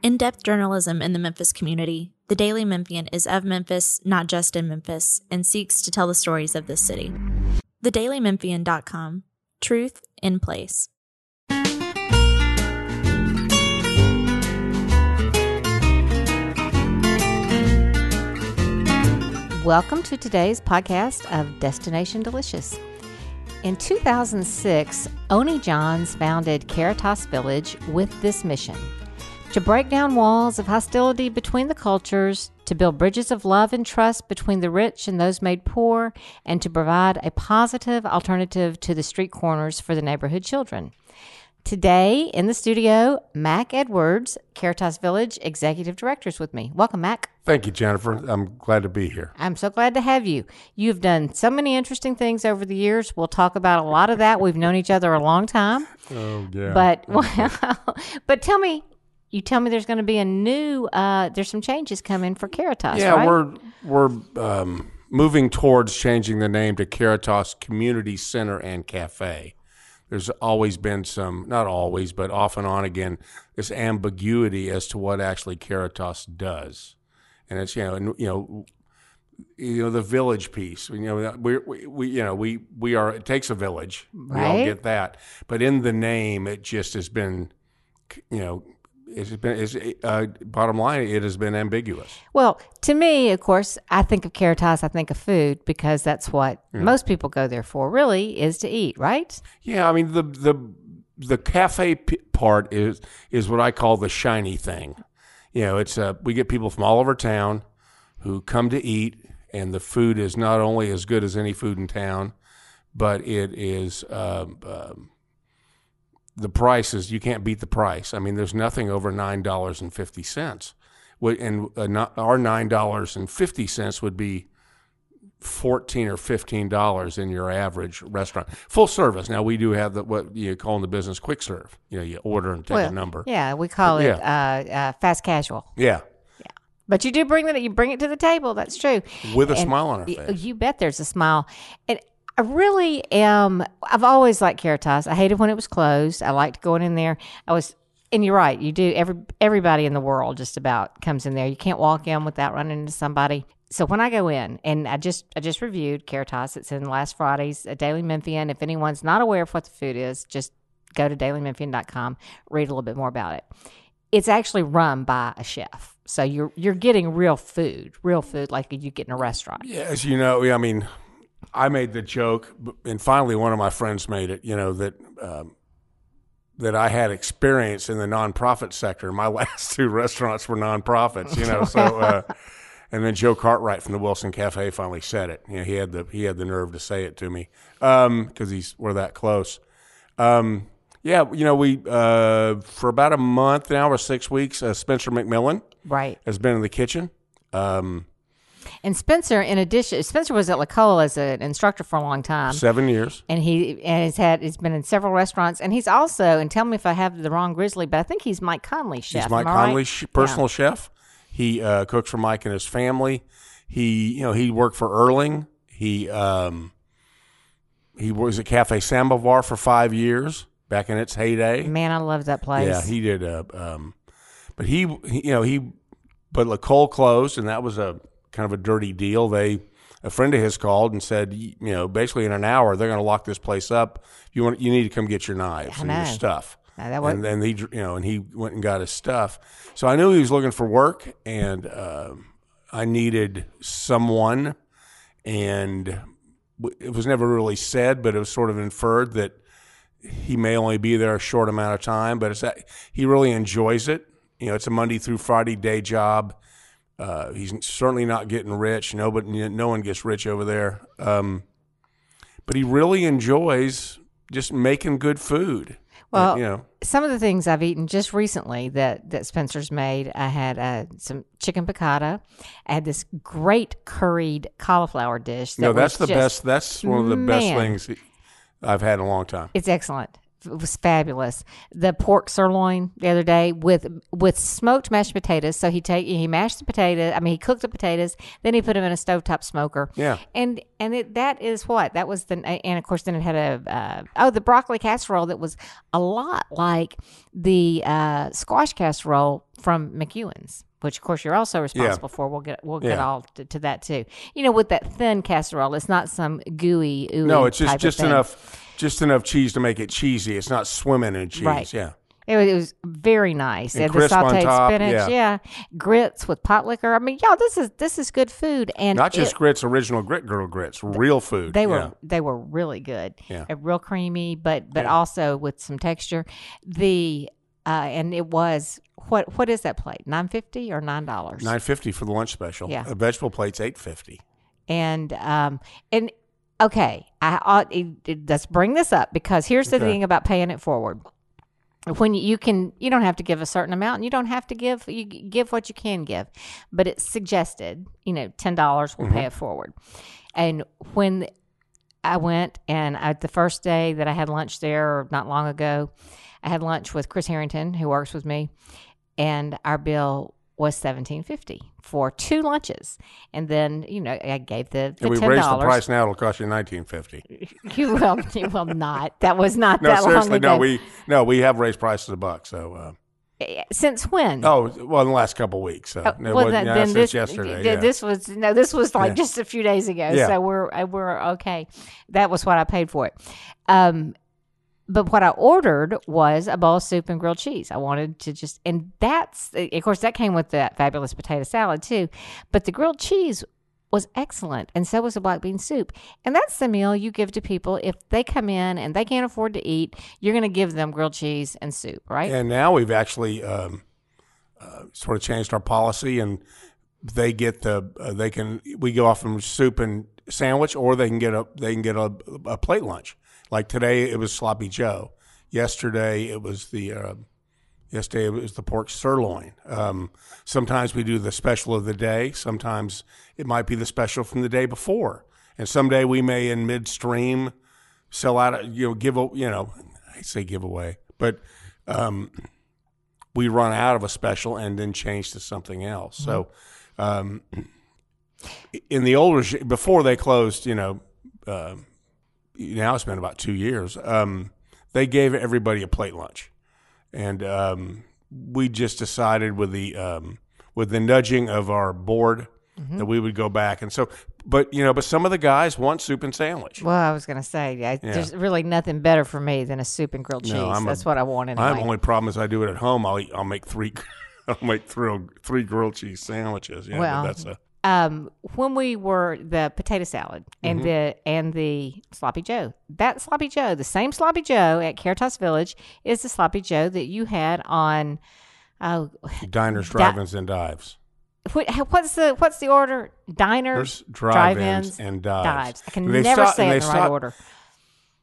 In depth journalism in the Memphis community, the Daily Memphian is of Memphis, not just in Memphis, and seeks to tell the stories of this city. TheDailyMemphian.com Truth in Place. Welcome to today's podcast of Destination Delicious. In 2006, Onie Johns founded Caritas Village with this mission to break down walls of hostility between the cultures, to build bridges of love and trust between the rich and those made poor, and to provide a positive alternative to the street corners for the neighborhood children. Today in the studio, Mac Edwards, Caritas Village Executive Director, is with me. Welcome, Mac. Thank you, Jennifer. I'm glad to be here. I'm so glad to have you. You've done so many interesting things over the years. We'll talk about a lot of that. We've known each other a long time. Oh yeah. But well, but tell me, you tell me there's going to be a new. Uh, there's some changes coming for Caritas. yeah, right? we're we're um, moving towards changing the name to Caritas Community Center and Cafe. There's always been some, not always, but off and on again, this ambiguity as to what actually Caritas does, and it's you know, and, you know, you know the village piece. You know, we, we, we you know we we are. It takes a village. Right? We all get that, but in the name, it just has been, you know, it's been. It's, uh, bottom line, it has been ambiguous. Well, to me, of course, I think of Caritas. I think of food because that's what most people go there for. Really, is to eat, right? Yeah, I mean the the the cafe p- part is is what I call the shiny thing. You know, it's uh, we get people from all over town who come to eat, and the food is not only as good as any food in town, but it is um, um, the price is you can't beat the price. I mean, there's nothing over nine dollars and fifty cents, and uh, our nine dollars and fifty cents would be fourteen or fifteen dollars in your average restaurant. Full service. Now we do have the what you call in the business quick serve. You know, you order and take a number. Yeah, we call it uh, uh, fast casual. Yeah, But you do bring that. You bring it to the table. That's true. with a And smile on our face. You bet there's a smile. And I really am. I've always liked Caritas. I hated when it was closed. I liked going in there. I was, and you're right. You do. Every everybody in the world just about comes in there. You can't walk in without running into somebody. So when I go in, and I just I just reviewed Caritas. It's in last Friday's uh, Daily Memphian. If anyone's not aware of what the food is, just go to dailymemphian.com, read a little bit more about it. It's actually run by a chef. So you're you're getting real food, real food like you get in a restaurant. Yeah, as you know, I mean, I made the joke, and finally one of my friends made it. You know that um, that I had experience in the nonprofit sector. My last two restaurants were nonprofits. You know, so. Uh, and then Joe Cartwright from the Wilson Cafe finally said it. You know, he had the he had the nerve to say it to me because he's we're that close. Um, yeah, you know, we uh, for about a month now or six weeks, uh, Spencer McMillan Right. has been in the kitchen. Um, And Spencer, in addition, Spencer was at L'Ecole as an instructor for a long time. seven years. and he and he's had he's been in several restaurants and he's also and tell me if I have the wrong Grizzly, but I think he's Mike Conley's chef. He's Mike right? Conley's sh- personal chef. He uh, cooks for Mike and his family. He, you know, he worked for Erling. He um, he was at Cafe Samovar for five years back in its heyday. Man, I love that place. Yeah, he did. Uh, um, but he, he, you know, he, but L'Ecole closed, and that was a kind of a dirty deal. They, a friend of his called and said, you know, basically in an hour they're going to lock this place up. You want, you need to come get your knives and your stuff. Now, that and then he, you know, and he went and got his stuff. So I knew he was looking for work, and um I needed someone, and it was never really said, but it was sort of inferred that he may only be there a short amount of time, but it's that he really enjoys it. You know, it's a Monday through Friday day job. Uh, he's certainly not getting rich. No, but no one gets rich over there. Um, but he really enjoys just making good food. Well, you know, some of the things I've eaten just recently that that Spencer's made, I had uh, some chicken piccata. I had this great curried cauliflower dish. That no, that's the just- best. That's one of the best things I've had in a long time. It's excellent. It was fabulous. The pork sirloin the other day with with smoked mashed potatoes. So he take he mashed the potatoes. I mean, he cooked the potatoes. Then he put them in a stovetop smoker. Yeah. And and it, that is what that was the and of course then it had a uh, oh the broccoli casserole that was a lot like the uh, squash casserole from McEwen's, which of course you're also responsible for. We'll get we'll get Yeah. all to, to that too. You know, with that thin casserole, it's not some gooey. Ooey No, it's just just enough just enough cheese to make it cheesy. It's not swimming in cheese. Right. Yeah. It was, it was very nice. And And the sautéed top, spinach, yeah. yeah. grits with pot liquor. I mean, y'all, this is this is good food, and Not just it- grits, original grit girl grits, real food. they were Yeah. they were really good, Yeah. Uh, real creamy, but but Yeah. also with some texture. The uh, and it was what what is that plate? Nine fifty or nine dollars? Nine fifty for the lunch special. Yeah. A vegetable plate's eight fifty. and um and okay i ought it, it- let's bring this up because here's the Okay. thing about paying it forward when you, can you don't have to give a certain amount and you don't have to give you give what you can give but it's suggested you know ten dollars will pay it forward and when i went and I, the first day that i had lunch there not long ago i had lunch with chris harrington who works with me and our bill was seventeen fifty for two lunches, and then you know I gave the, the And we ten raised the price now; it'll cost you nineteen fifty. You will, you will not. That was not No, that long ago. no. We no, we have raised prices a buck. So, uh, Since when? oh, well, in the last couple of weeks. So, Oh, well, then, yeah, then since this yesterday. th- yeah. this was no, this was like Yeah. just a few days ago. Yeah. So we're uh, we're okay. That was what I paid for it. Um, but what I ordered was a bowl of soup and grilled cheese. I wanted to just, and that's of course that came with that fabulous potato salad too. But the grilled cheese was excellent, and so was the black bean soup. And that's the meal you give to people if they come in and they can't afford to eat. You're going to give them grilled cheese and soup, right? And now we've actually um, uh, sort of changed our policy, and they get the uh, they can we go off from soup and sandwich, or they can get a they can get a, a plate lunch. Like today, it was sloppy Joe. Yesterday, it was the uh, yesterday it was the pork sirloin. Um, sometimes we do the special of the day. Sometimes it might be the special from the day before, and someday we may in midstream sell out. You know, give a you know I say give away, but um, we run out of a special and then change to something else. So, um, in the older before they closed, you know, uh, now it's been about two years. Um, they gave everybody a plate lunch, and um, we just decided with the um, with the nudging of our board that we would go back. And so, but you know, but some of the guys want soup and sandwich. Well, I was going to say, I, there's really nothing better for me than a soup and grilled cheese. No, I'm a- That's what I want anyway. My only problem is I do it at home. I'll eat, I'll make three. I'll make three, three grilled cheese sandwiches. Yeah, Well, that's a um, when we were the potato salad and Mm-hmm. the and the sloppy Joe, that sloppy Joe, the same sloppy Joe at Caritas Village is the sloppy Joe that you had on. Oh, diners, drive-ins, and dives. what, what's the what's the order? Diners, drive-ins and dives. dives. I can They never stop- say it in the right order.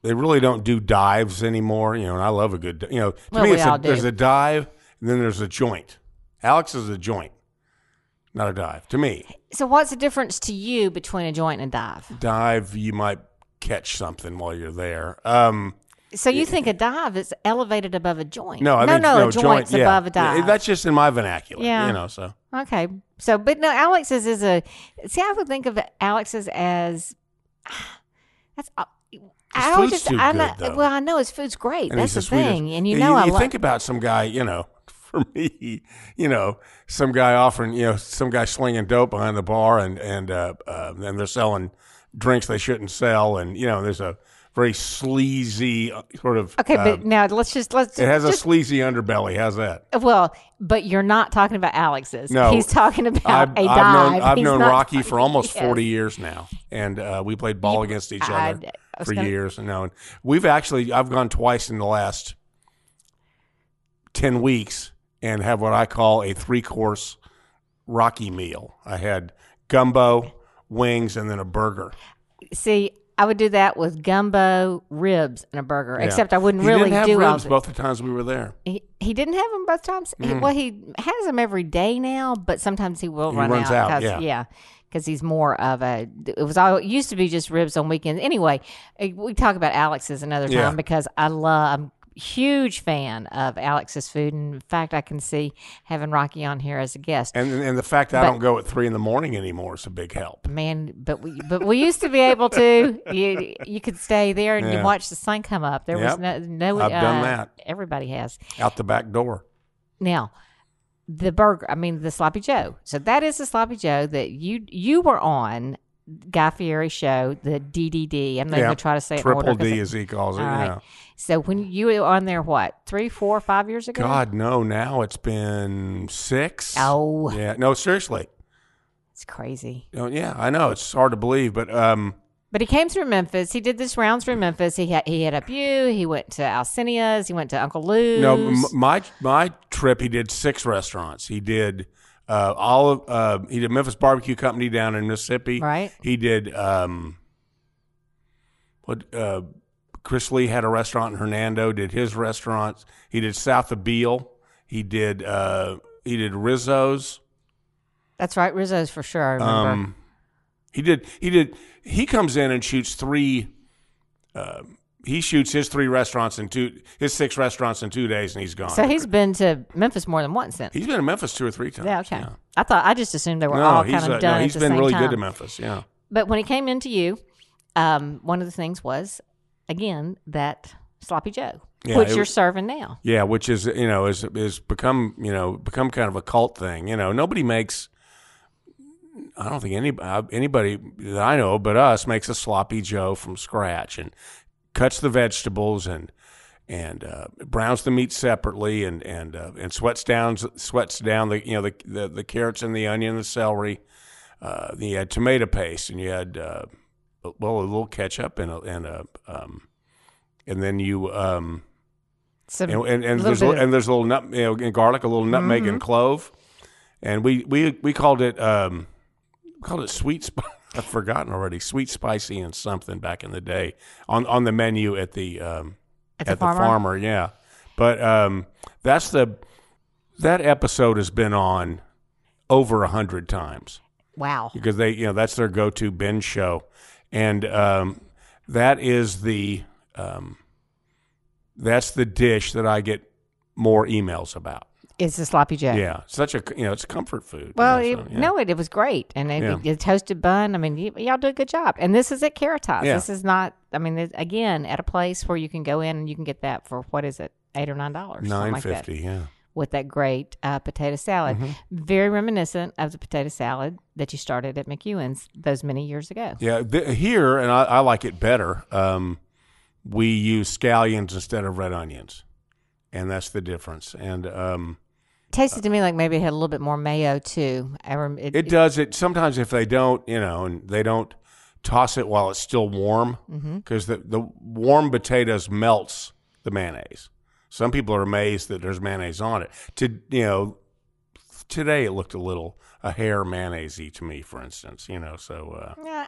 They really don't do dives anymore. You know, and I love a good. You know, to Well, me, it's a, there's a dive and then there's a joint. Alex is a joint, not a dive. To me, So, what's the difference to you between a joint and a dive? dive you might catch something while you're there. Um, So, you think a dive is elevated above a joint? no, I no, think no, no a joint's joint, yeah. above a Yeah, dive. That's just in my vernacular. Yeah. you know. So Okay. So, but no, Alex's is a. See, I would think of Alex's as. That's. I always just. I know, well, I know his food's great. and That's the sweetest. thing, and you Yeah, know, I you love. think about some guy, you know, for me, you know, some guy offering, you know, some guy slinging dope behind the bar, and and uh, uh, and they're selling drinks they shouldn't sell, and you know, there's a very sleazy uh, sort of. okay, uh, but now let's just let's. it has a sleazy underbelly. How's that? well, but you're not talking about Alex's. No, he's talking about I've, a I've dive. known I've known Rocky for almost Yes. forty years now, and uh, we played ball against each I- other I for gonna- years. And, no, and we've actually I've gone twice in the last ten weeks and have what I call a three course Rocky meal. I had gumbo, wings, and then a burger. See, I would do that with gumbo, ribs, and a burger. Yeah. Except I wouldn't He really didn't have do ribs the- both the times we were there. He, he didn't have them both times. He, well, he has them every day now, but sometimes he will He run runs out. out, 'cause- yeah. because he's more of a. It was all it used to be just ribs on weekends. Anyway, eh, we talk about Alex's another time Yeah. because I love. I'm huge fan of Alex's food. In fact, I can see having Rocky on here as a guest. And and the fact that But- I don't go at three in the morning anymore is a big help. Man, but we but we used to be able to. You you could stay there and you watch the sun come up. There was no no. I've done uh, that. Everybody has. Out the back door. Now, the burger. I mean, the sloppy Joe. So that is the sloppy Joe that you you were on Guy Fieri show, the DDD. I'm not Yeah. going to try to say it Triple order 'cause D, it- as he calls it. Right. know. So when you were on there, what three, four, five years ago? God, no. Now it's been six. Oh, Yeah. No, seriously. it's crazy. Oh, yeah, I know. It's hard to believe, but um, But he came through Memphis. He did this rounds through Memphis. He had he hit up you. He went to Alcenia's. He went to Uncle Lou's. no, my my trip, he did six restaurants. He did uh, all of uh, he did Memphis Barbecue Company down in Mississippi. Right. He did um, what uh, Chris Lee had a restaurant in Hernando. Did his restaurants. He did South of Beale. He did uh, he did Rizzo's. That's right, Rizzo's for sure. I remember. Um, he did. He did. He comes in and shoots three. Uh, he shoots his three restaurants in two, his six restaurants in two days, and he's gone. so he's been to Memphis more than once then. he's been to Memphis two or three times. Yeah, okay. I thought I just assumed they were No, all kind uh, of done no, at he's the been really time. good to Memphis. Yeah. But when he came into you, um, one of the things was again that sloppy Joe, Yeah, which you're was- serving now. Yeah, which is you know is is become you know become kind of a cult thing. You know, nobody makes. I don't think any uh, anybody that I know but us makes a sloppy Joe from scratch and cuts the vegetables and and uh, browns the meat separately and and uh, and sweats down sweats down the you know the the, the carrots and the onion and the celery. Uh, then you had tomato paste and you had uh, well a little ketchup and a, and a um, and then you um, So and and, and there's and there's a little nut, you know, and garlic, a little nutmeg Mm-hmm. and clove, and we we we called it um, called it sweet. Sp- I've forgotten already. Sweet, spicy, and something back in the day on on the menu at the um, At at, the the, farmer? farmer. Yeah, but um, that's the that episode has been on over a hundred times wow. because they you know that's their go-to binge show and um, that is the um, that's the dish that i get more emails about It's the sloppy Joe. yeah such a you know it's comfort food Well, you it, know, so, yeah. no, it, it was great, and it, Yeah. the toasted bun. I mean, y- y'all do a good job. And this is at Caritas. Yeah. This is not. I mean, it- again, at a place where you can go in and you can get that for what is it, eight or nine dollars, Nine fifty. like yeah with that great uh, potato salad. Mm-hmm. Very reminiscent of the potato salad that you started at McEwen's those many years ago. yeah th- here and I, I like it better um, we use scallions instead of red onions and that's the difference and um, tasted to me like maybe it had a little bit more mayo too. I rem- it, It does it sometimes if they don't, you know, and they don't toss it while it's still warm Mm-hmm. because the the warm potatoes melts the mayonnaise. Some people are amazed that there's mayonnaise on it. To you know, today it looked a little a hair mayonnaisey to me, for instance. You know, so uh, Yeah.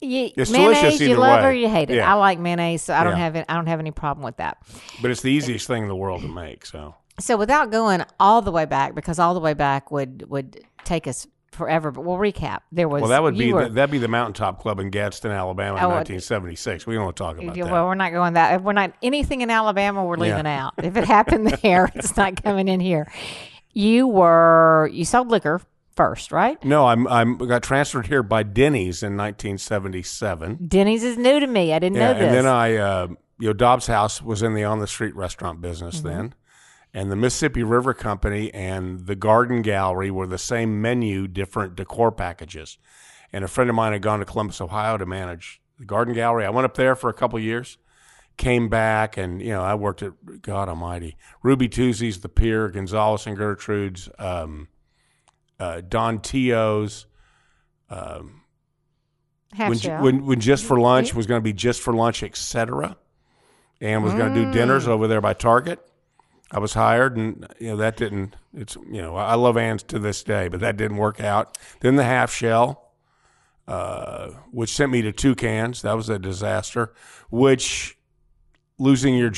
You, It's mayonnaise, you love way. or you hate it. Yeah. I like mayonnaise, so I don't Yeah. have it. I don't have any problem with that. but it's the easiest thing in the world to make. So So without going all the way back, because all the way back would would take us forever. But we'll recap. There was well, that would be were- the, that'd be the Mountaintop Club in Gadsden, Alabama, in Oh, uh, 1976. We don't want to talk about Yeah, that. well, we're not going that. If we're not anything in Alabama, we're leaving Yeah. out. If it happened there, it's not coming in here. You were you sold liquor first, right? no, I'm I'm got transferred here by Denny's in 1977. Denny's is new to me. I didn't Yeah, know this. and then I, uh, you know, Dobbs House was in the on the street restaurant business Mm-hmm. then, and the Mississippi River Company and the Garden Gallery were the same menu, different decor packages. And a friend of mine had gone to Columbus, Ohio, to manage the Garden Gallery. I went up there for a couple years, came back, and you know, I worked at God Almighty, Ruby Tuesdays, The Pier, Gonzalez and Gertrude's, um, uh, Don Tio's. Um, when, when when just for lunch was going to be just for lunch, etc. And was going to do Mm. dinners over there by Target. I was hired, and you know that didn't. It's you know I love Ann's to this day, but that didn't work out. Then the half shell, uh, which sent me to Toucans. That was a disaster. Which losing your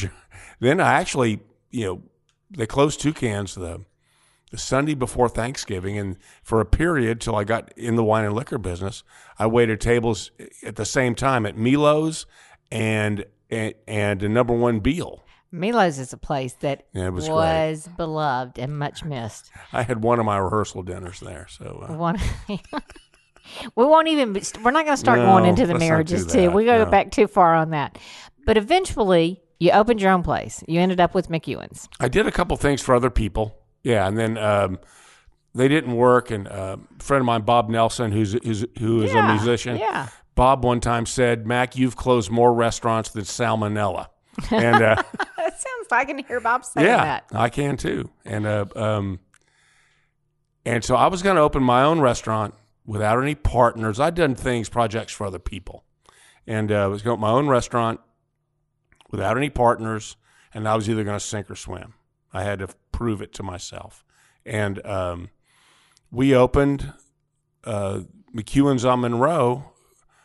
then I actually you know they closed Toucans the the Sunday before Thanksgiving, and for a period till I got in the wine and liquor business, I waited tables at the same time at Milo's and and, and the number one Beale. Milo's is a place that Yeah, was was beloved and much missed. I had one of my rehearsal dinners there, so uh, One, we won't even. We're not going to start No, going into the marriages too. that, We go no. back too far on that. But eventually, you opened your own place. You ended up with McEwen's. I did a couple things for other people. Yeah, and then um, they didn't work. And uh, a friend of mine, Bob Nelson, who's, who's who is a musician, Yeah. Bob one time said, "Mac, you've closed more restaurants than salmonella." And uh, That sounds like I can hear Bob saying yeah, that. I can too. And uh, um, and so I was going to open my own restaurant without any partners. I'd done things, projects for other people, and uh, I was going to open my own restaurant without any partners. And I was either going to sink or swim. I had to prove it to myself. And um, we opened uh, McEwen's on Monroe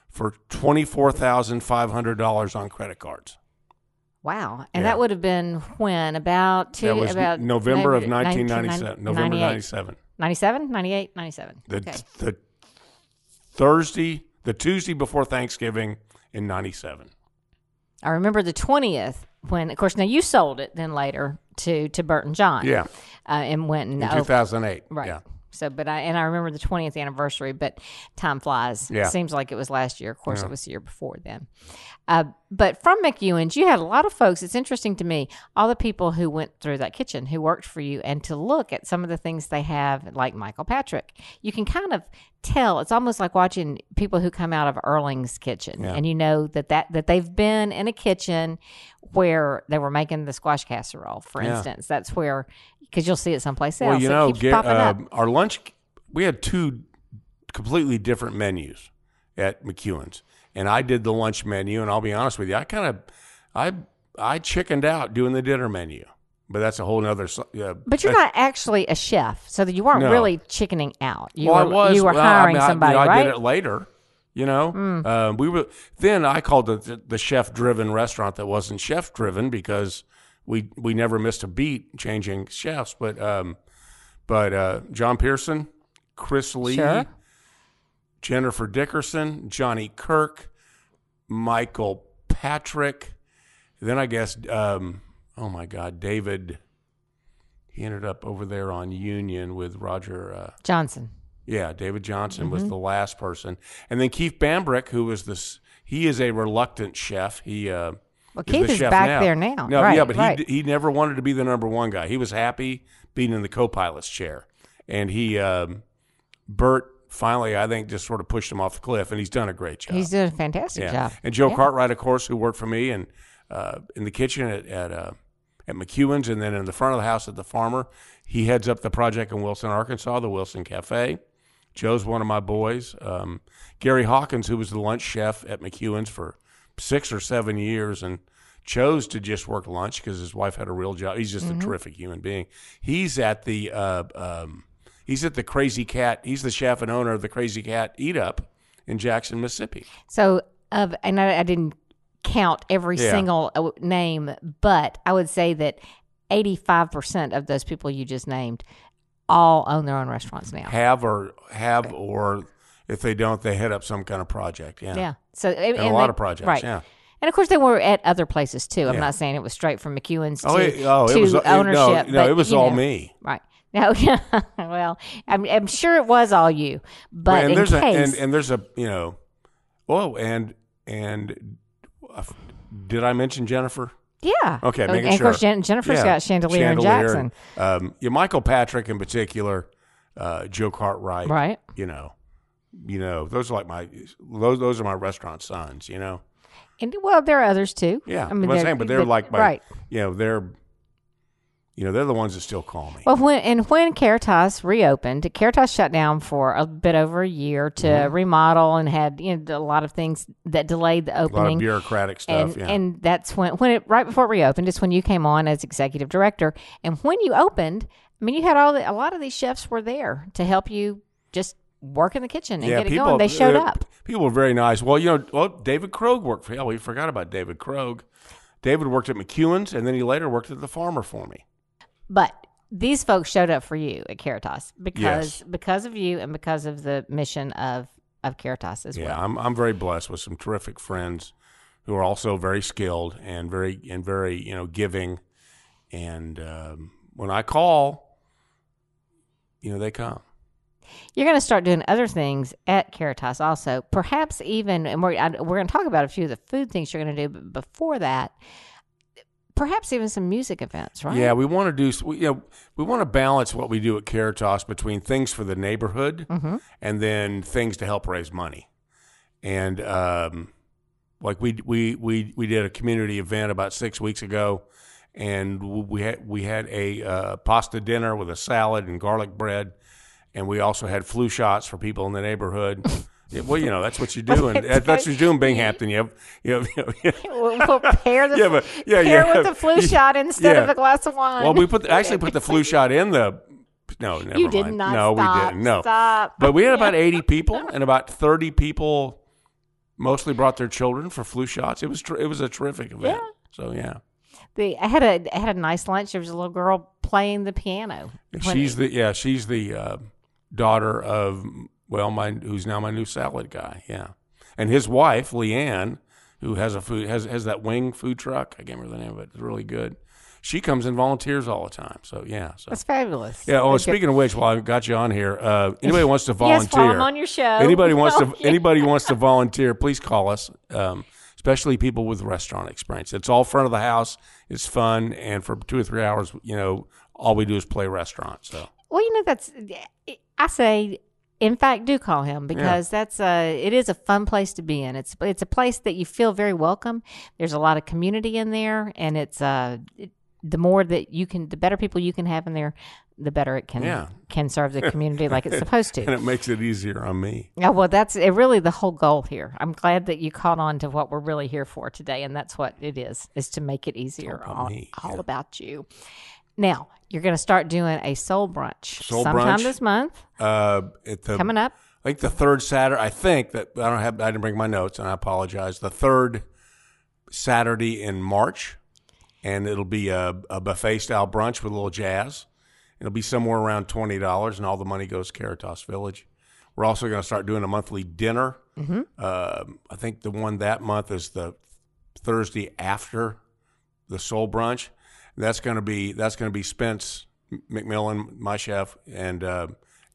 for twenty four thousand five hundred dollars on credit cards. Wow. And Yeah. that would have been when? About two, about November of maybe 1997. November 97. 97, 98, 97. The, okay. the Thursday, the Tuesday before Thanksgiving in 97. I remember the 20th when, of course, now you sold it then later to, to Burton John. Yeah, Uh, and went and in opened- 2008. Right. Yeah. So, but I and I remember the twentieth anniversary, but time flies. Yeah. Seems like it was last year. Of course, Yeah. it was the year before then. Uh, but from McEwen's, you had a lot of folks. It's interesting to me, all the people who went through that kitchen who worked for you, and to look at some of the things they have, like Michael Patrick. You can kind of tell. It's almost like watching people who come out of Erling's kitchen, Yeah. and you know that that that they've been in a kitchen where they were making the squash casserole, for Yeah. instance. That's where because you'll see it someplace else. Well, you know, get, um, our lunch, we had two completely different menus at McEwen's. And I did the lunch menu, and I'll be honest with you, I kind of, I, I chickened out doing the dinner menu. But that's a whole nother. s- Uh, But you're not actually a chef, so that you weren't No. really chickening out. You well, were, I was. You were well, I hiring mean, I- somebody, you know, I, did it later. You know, uh, we were then. I called it the, the chef-driven restaurant that wasn't chef-driven because we we never missed a beat changing chefs. But um, but uh, John Pearson, Chris Lee, Sure. Jennifer Dickerson, Johnny Kirk, Michael Patrick. Then I guess, um, oh my God, David. He ended up over there on Union with Roger. Uh, Johnson. yeah, David Johnson Mm-hmm. was the last person, and then Keith Bambrick, who was this. He is a reluctant chef. He uh, Well, is Keith the is chef back now. there now. No, Right, yeah, but right. he he never wanted to be the number one guy. He was happy being in the co-pilot's chair, and he um, Bert finally, I think, just sort of pushed him off the cliff, and he's done a great job. He's done a fantastic yeah, job. and Joe Yeah. Cartwright, of course, who worked for me and uh, in the kitchen at at, uh, at McEwen's, and then in the front of the house at the Farmer. He heads up the project in Wilson, Arkansas, the Wilson Cafe. Joe's one of my boys. Um, Gary Hawkins, who was the lunch chef at McEwen's for six or seven years and chose to just work lunch because his wife had a real job. He's just Mm-hmm. a terrific human being. He's at the uh, um, he's at the Crazy Cat. He's the chef and owner of the Crazy Cat Eat Up in Jackson, Mississippi. So, of and I, I didn't count every Yeah. single uh, name, but I would say that eighty-five percent of those people you just named all own their own restaurants now. Have or have or if they don't, they head up some kind of project. Yeah, Yeah. So and, and, a lot they- of projects. right? Yeah. And of course, they were at other places too. I'm Yeah. not saying it was straight from McEwen's Oh, to, it, oh, to it was it- ownership. No, no, but, it was all know, me. Right. No, well, I'm, I'm sure it was all you, but and in there's case, a and, and there's a you know, oh, and and uh, did I mention Jennifer? yeah, Okay, making and of course, sure. Jen, Jennifer's Yeah, got Chandelier, Chandelier Jackson, and, um, yeah, Michael Patrick in particular, uh, Joe Cartwright. right? You know, you know, those are like my those those are my restaurant sons. You know. And well, there are others too. Yeah, I mean, I'm saying, but they're like my, right. You know, they're, you know, they're the ones that still call me. Well, when and when Caritas reopened, Caritas shut down for a bit over a year to Mm-hmm. remodel and had you know a lot of things that delayed the opening. a lot of bureaucratic stuff. and yeah. and that's when when it right before it reopened is when you came on as executive director. And when you opened, I mean, you had all the, a lot of these chefs were there to help you just work in the kitchen and get it going. They showed uh, up. People were very nice. Well, you know, well, David Krog worked for. Yeah, we forgot about David Krog. David worked at McEwen's, and then he later worked at the Farmer for me. But these folks showed up for you at Caritas because Yes. because of you and because of the mission of of Caritas as Yeah, well. Yeah, I'm I'm very blessed with some terrific friends who are also very skilled and very and very you know giving. And um, when I call, you know, they come. You're going to start doing other things at Caritas also. Perhaps even, and we're, I, we're going to talk about a few of the food things you're going to do. But before that, perhaps even some music events, right? Yeah, we want to do. We, you know, we want to balance what we do at Caritas between things for the neighborhood Mm-hmm. and then things to help raise money. And um, like we we we we did a community event about six weeks ago, and we had we had a uh, pasta dinner with a salad and garlic bread, and we also had flu shots for people in the neighborhood. Yeah, well, you know that's what you do, and that's what you do in Binghampton. You have, you have, you have We'll, we'll pair the Yeah, but- yeah, pair with the flu shot instead Yeah. of a glass of wine. Well, we put actually put the flu shot in the. No, never You did mind. not No, we didn't. No, Stop. but we had about eighty people, and about thirty people, mostly brought their children for flu shots. It was tr- it was a terrific event. Yeah. So yeah, the I had a I had a nice lunch. There was a little girl playing the piano. She's the yeah she's the uh, daughter of well my who's now my new salad guy. Yeah, and his wife Leanne, who has a food has has that wing food truck. I can't remember the name of it. It's really good. She comes and volunteers all the time. So yeah. So that's fabulous. Yeah. Oh, speaking of which, while I got you on here, uh, anybody wants to volunteer? I'm on your show. Anybody wants to? Yeah. Anybody wants to volunteer? Please call us. Um, especially people with restaurant experience. It's all front of the house. It's fun, and for two or three hours, you know, all we do is play restaurant. So Well, you know that's I say. In fact, do call him because that's a. It is a fun place to be in. It's it's a place that you feel very welcome. There's a lot of community in there, and it's uh it, the more that you can, the better people you can have in there, the better it can Yeah. can serve the community like it's supposed to. and it makes it easier on me. Yeah, well, that's it really the whole goal here. I'm glad that you caught on to what we're really here for today, and that's what it is: is to make it easier, all, me, all yeah. about you. Now you're going to start doing a soul brunch Soul sometime brunch. this month Uh, at the coming up. I think the third Saturday. I think that I don't have. I didn't bring my notes, and I apologize. The third Saturday in March, and it'll be a, a buffet style brunch with a little jazz. It'll be somewhere around twenty dollars, and all the money goes to Caritas Village. We're also going to start doing a monthly dinner. Mm-hmm. Um I think the one that month is the Thursday after the Soul Brunch. That's going to be that's going to be Spence McMillan, my chef, and uh,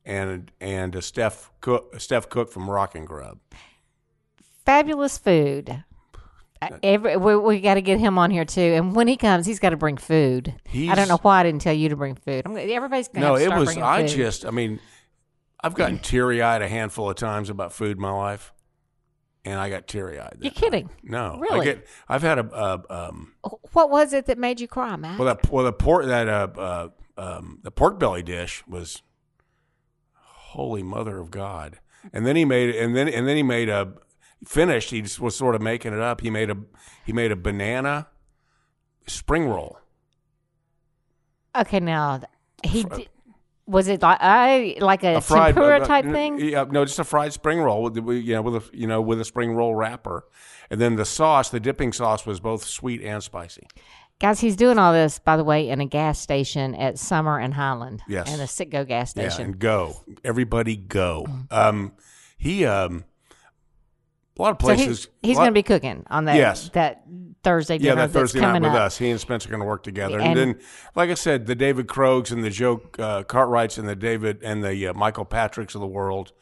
and and uh, Steph Cook, Steph Cook from Rockin' Grub. Fabulous food. Uh, Every, we we got to get him on here too, and when he comes, he's got to bring food. I don't know why I didn't tell you to bring food. I'm, everybody's going to No, have to it was. I food. just. I mean, I've gotten teary eyed a handful of times about food in my life, and I got teary eyed. You're kidding? No, I Really? get. I've had a. Uh, um, What was it that made you cry, Mac? well, that well the pork that uh, uh um the pork belly dish was. Holy Mother of God! And then he made and then and then he made a finished. He just was sort of making it up. He made a he made a banana spring roll. okay, now he did, was it like I like a, a fried tempura type uh, thing? Yeah, no, just a fried spring roll with you know with a you know with a spring roll wrapper, and then the sauce, the dipping sauce was both sweet and spicy. Guys, he's doing all this, by the way, in a gas station at Summer and Highland. Yes. And a Citgo gas station. Yeah, and go everybody go. Um, he um, a lot of so he- places. he's going to be cooking on that Yes. that Thursday Yeah, that that's Thursday night with up. us. He and Spence are going to work together, and, And- then, like I said, the David Krogs and the Joe uh, Cartwrights and the David and the uh, Michael Patricks of the world.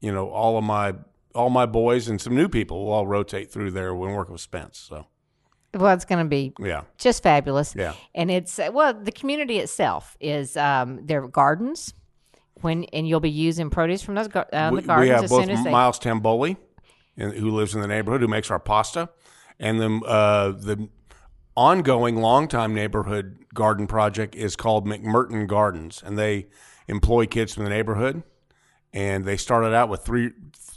You know, all of my all my boys and some new people will all rotate through there when working with Spence. So Well, it's going to be yeah, just fabulous. Yeah. And it's uh, well, the community itself is um, their gardens when and you'll be using produce from those gar- uh, we, the gardens we have as both soon as they Miles Tamboli, who lives in the neighborhood, who makes our pasta, and then uh, the ongoing, longtime neighborhood garden project is called McMurton Gardens, and they employ kids from the neighborhood, and they started out with three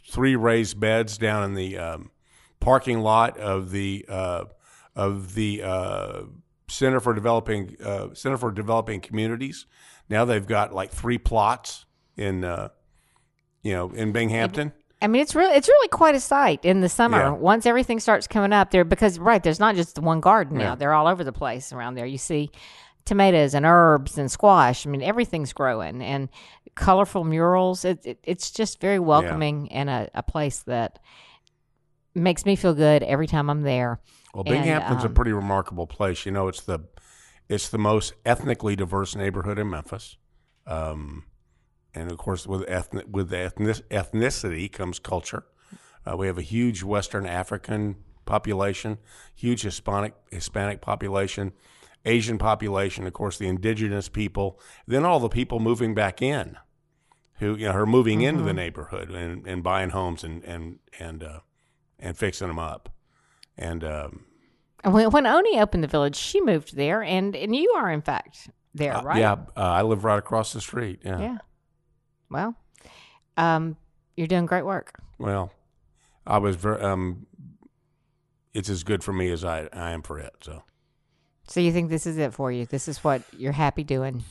three raised beds down in the um, parking lot of the uh, of the uh, Center for Developing uh, Center for Developing Communities. Now they've got like three plots in uh, you know in Binghampton. I mean, it's really it's really quite a sight in the summer. Yeah. Once everything starts coming up there, because right, there's not just one garden now; they're all over the place around there. You see tomatoes and herbs and squash. I mean, everything's growing and colorful murals. It, it, it's just very welcoming and a, a place that makes me feel good every time I'm there. Well, Binghampton's a um, pretty remarkable place. You know, it's the it's the most ethnically diverse neighborhood in Memphis, um, and of course, with ethnic with ethnic, ethnicity comes culture. Uh, we have a huge Western African population, huge Hispanic Hispanic population, Asian population, of course, the indigenous people, then all the people moving back in, who you know are moving into the neighborhood and, and buying homes and and and uh, and fixing them up, and um, when, when Onie opened the village, she moved there, and, and you are, in fact, there, uh, right? yeah, uh, I live right across the street. Yeah. Yeah. Well, um, you're doing great work. Well, I was very. Um, it's as good for me as I I am for it. So. So you think this is it for you? This is what you're happy doing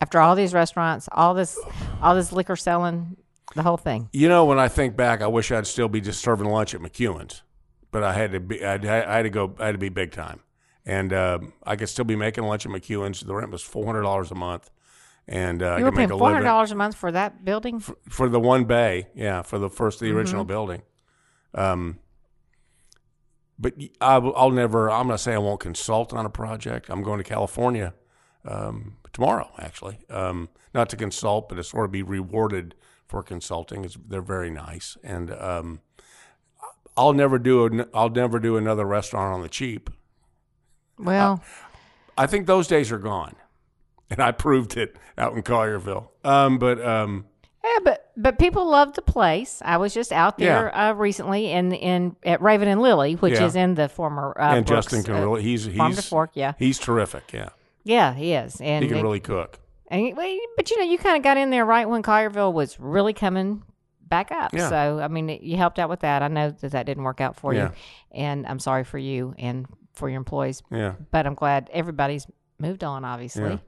after all these restaurants, all this, all this liquor selling, the whole thing. You know, when I think back, I wish I'd still be just serving lunch at McEwen's, but I had to be. I'd, I had to go. I had to be big time, and um I could still be making lunch at McEwen's. The rent was four hundred dollars a month, and uh, You were paying four hundred dollars a month for that building. for the one bay. Yeah, for the first, the Mm-hmm. original building. Um, but I, I'll never. I'm not saying I won't consult on a project. I'm going to California um, tomorrow, actually. Um, not to consult, but to sort of be rewarded for consulting. It's, they're very nice, and um, I'll never do. A, I'll never do another restaurant on the cheap. Well, I think those days are gone, and I proved it out in Collierville. Um, but um, yeah, but but people love the place. I was just out there uh, recently in in at Raven and Lily, which Yeah. is in the former uh, and Brooks, Justin can uh, really. He's he's Fork. Yeah, he's terrific. Yeah, yeah, he is, and he can it- really cook. And, but you know, you kind of got in there right when Collierville was really coming back up. Yeah. So I mean, you helped out with that. I know that that didn't work out for Yeah. you, and I'm sorry for you and for your employees. Yeah. But I'm glad everybody's moved on. Obviously, Yeah.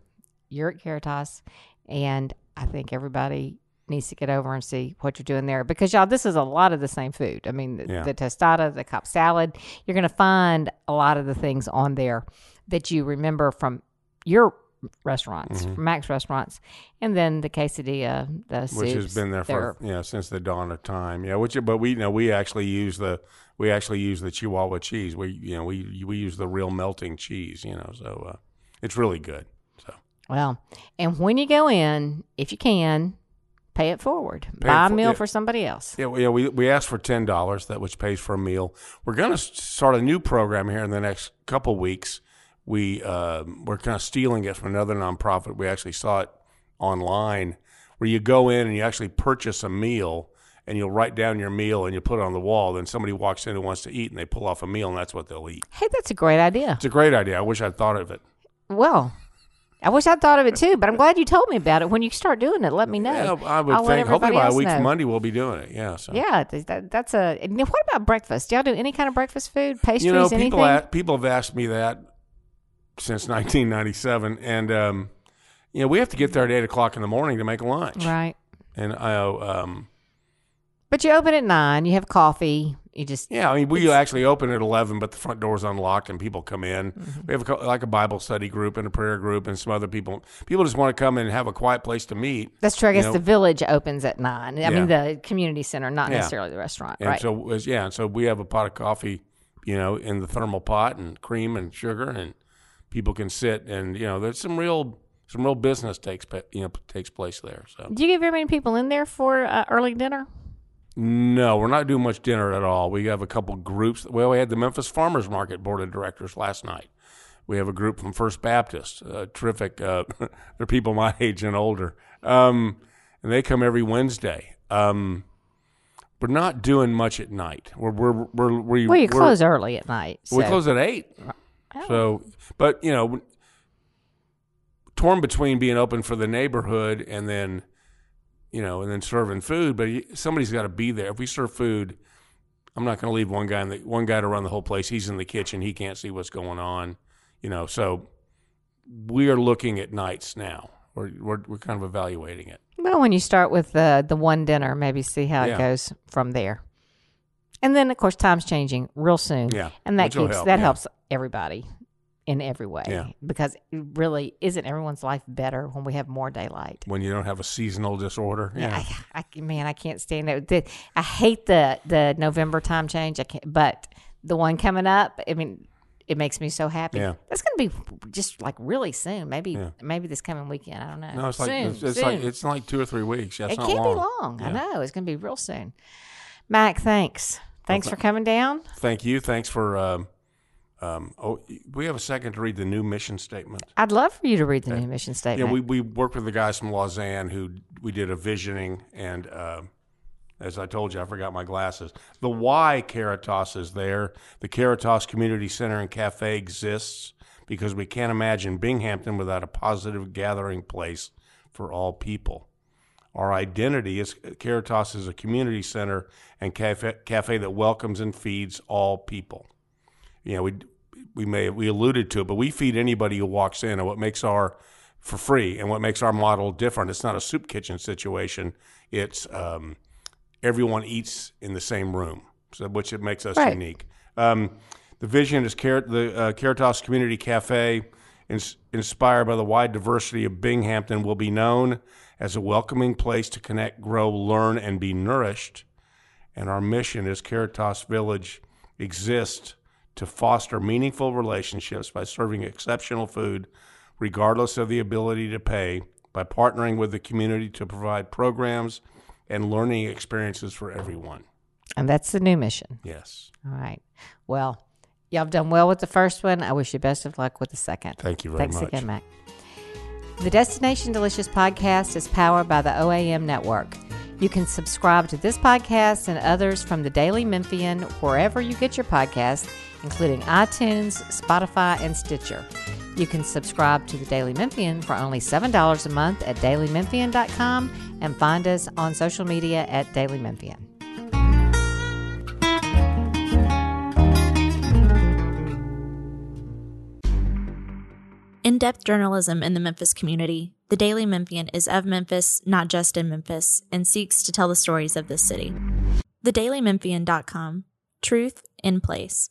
You're at Caritas, and I think everybody needs to get over and see what you're doing there because y'all, this is a lot of the same food. I mean, the, Yeah. the tostada, the cop salad. You're going to find a lot of the things on there that you remember from your restaurants, Mm-hmm. from Mac's restaurants, and then the quesadilla, the which has been there for they're- you know since the dawn of time. Yeah, which but we you know we actually use the we actually use the Chihuahua cheese. We you know we we use the real melting cheese. You know, so uh, it's really good. Well. And when you go in, if you can, pay it forward. Pay Buy it a meal yeah. for somebody else. yeah, we, yeah, we we asked for ten dollars that which pays for a meal. We're going to start a new program here in the next couple weeks. We uh, we're kind of stealing it from another nonprofit. We actually saw it online where you go in and you actually purchase a meal and you'll write down your meal and you put it on the wall. Then somebody walks in who wants to eat and they pull off a meal and that's what they'll eat. Hey, that's a great idea. It's a great idea. I wish I'd thought of it. Well, I wish I'd thought of it too, but I'm glad you told me about it. When you start doing it, let me know. Yeah, I would I'll think. Hopefully by week know. Monday we'll be doing it. Yeah. So. Yeah, that, that's a. what about breakfast? Do y'all do any kind of breakfast food, pastries, You know, anything? people people have asked me that since 1997, and um, you know we have to get there at eight o'clock in the morning to make lunch. right. And I, um, But you open at nine. You have coffee. You just yeah, I mean we actually open at 11, but the front door's unlocked and people come in. Mm-hmm. We have a, like a Bible study group and a prayer group and some other people. People just want to come in and have a quiet place to meet. that's true. I guess know- the village opens at nine. I mean the community center, not Yeah. necessarily the restaurant. And right. so yeah, and so we have a pot of coffee, you know, in the thermal pot and cream and sugar, and people can sit and you know there's some real some real business takes you know takes place there. So do you get very many people in there for uh, early dinner? No, we're not doing much dinner at all. We have a couple groups. Well, we had the Memphis Farmers Market board of directors last night. We have a group from First Baptist, uh, terrific. Uh, they're people my age and older, um, and they come every Wednesday. Um, we're not doing much at night. We're we're we're, we, Well, you close early at night. we close at eight. So, but you know, torn between being open for the neighborhood and then, you know, and then serving food. But somebody's got to be there. If we serve food, I'm not going to leave one guy in the one guy to run the whole place. He's in the kitchen. He can't see what's going on. You know, so we are looking at nights now. We're we're, we're kind of evaluating it. Well, when you start with the the one dinner, maybe see how Yeah. it goes from there. And then, of course, time's changing real soon. Yeah, and that which keeps help, that yeah. helps everybody in every way. Yeah. because it really isn't everyone's life better when we have more daylight. When you don't have a seasonal disorder. Yeah. I, I, man, I can't stand it. I hate the the November time change. I can't, but the one coming up, I mean, it makes me so happy. Yeah. That's going to be just like really soon. Maybe maybe this coming weekend. I don't know. No, it's like soon, it's, it's soon. like it's like two or three weeks. Yeah, it's it can't long. be long. I know it's going to be real soon. Mac, thanks. Thanks for coming down. Thank you. Thanks for. Um, um, oh, we have a second to read the new mission statement. I'd love for you to read the new mission statement. Yeah, we, we worked with the guys from Lausanne who we did a visioning, and uh, as I told you, I forgot my glasses. The why Caritas is there. The Caritas Community Center and Cafe exists because we can't imagine Binghampton without a positive gathering place for all people. Our identity is Caritas is a community center and cafe, cafe that welcomes and feeds all people. You know, we we may we alluded to it, but we feed anybody who walks in, and what makes our for free, and what makes our model different. It's not a soup kitchen situation. It's um, everyone eats in the same room, so which it makes us Right. unique. Um, the vision is Car- the uh, Caritas Community Cafe, ins- inspired by the wide diversity of Binghampton, will be known as a welcoming place to connect, grow, learn, and be nourished. And our mission is Caritas Village exists to foster meaningful relationships by serving exceptional food, regardless of the ability to pay, by partnering with the community to provide programs and learning experiences for everyone. and that's the new mission. Yes. All right. Well, y'all have done well with the first one. I wish you best of luck with the second. Thank you very Thanks much. again, Mac. The Destination Delicious podcast is powered by the OAM network. You can subscribe to this podcast and others from the Daily Memphian wherever you get your podcasts, including iTunes, Spotify, and Stitcher. You can subscribe to the Daily Memphian for only $7 a month at dailymemphian.com and find us on social media at Daily Memphian. In depth journalism in the Memphis community, the Daily Memphian is of Memphis, not just in Memphis, and seeks to tell the stories of this city. TheDailyMemphian.com Truth in Place.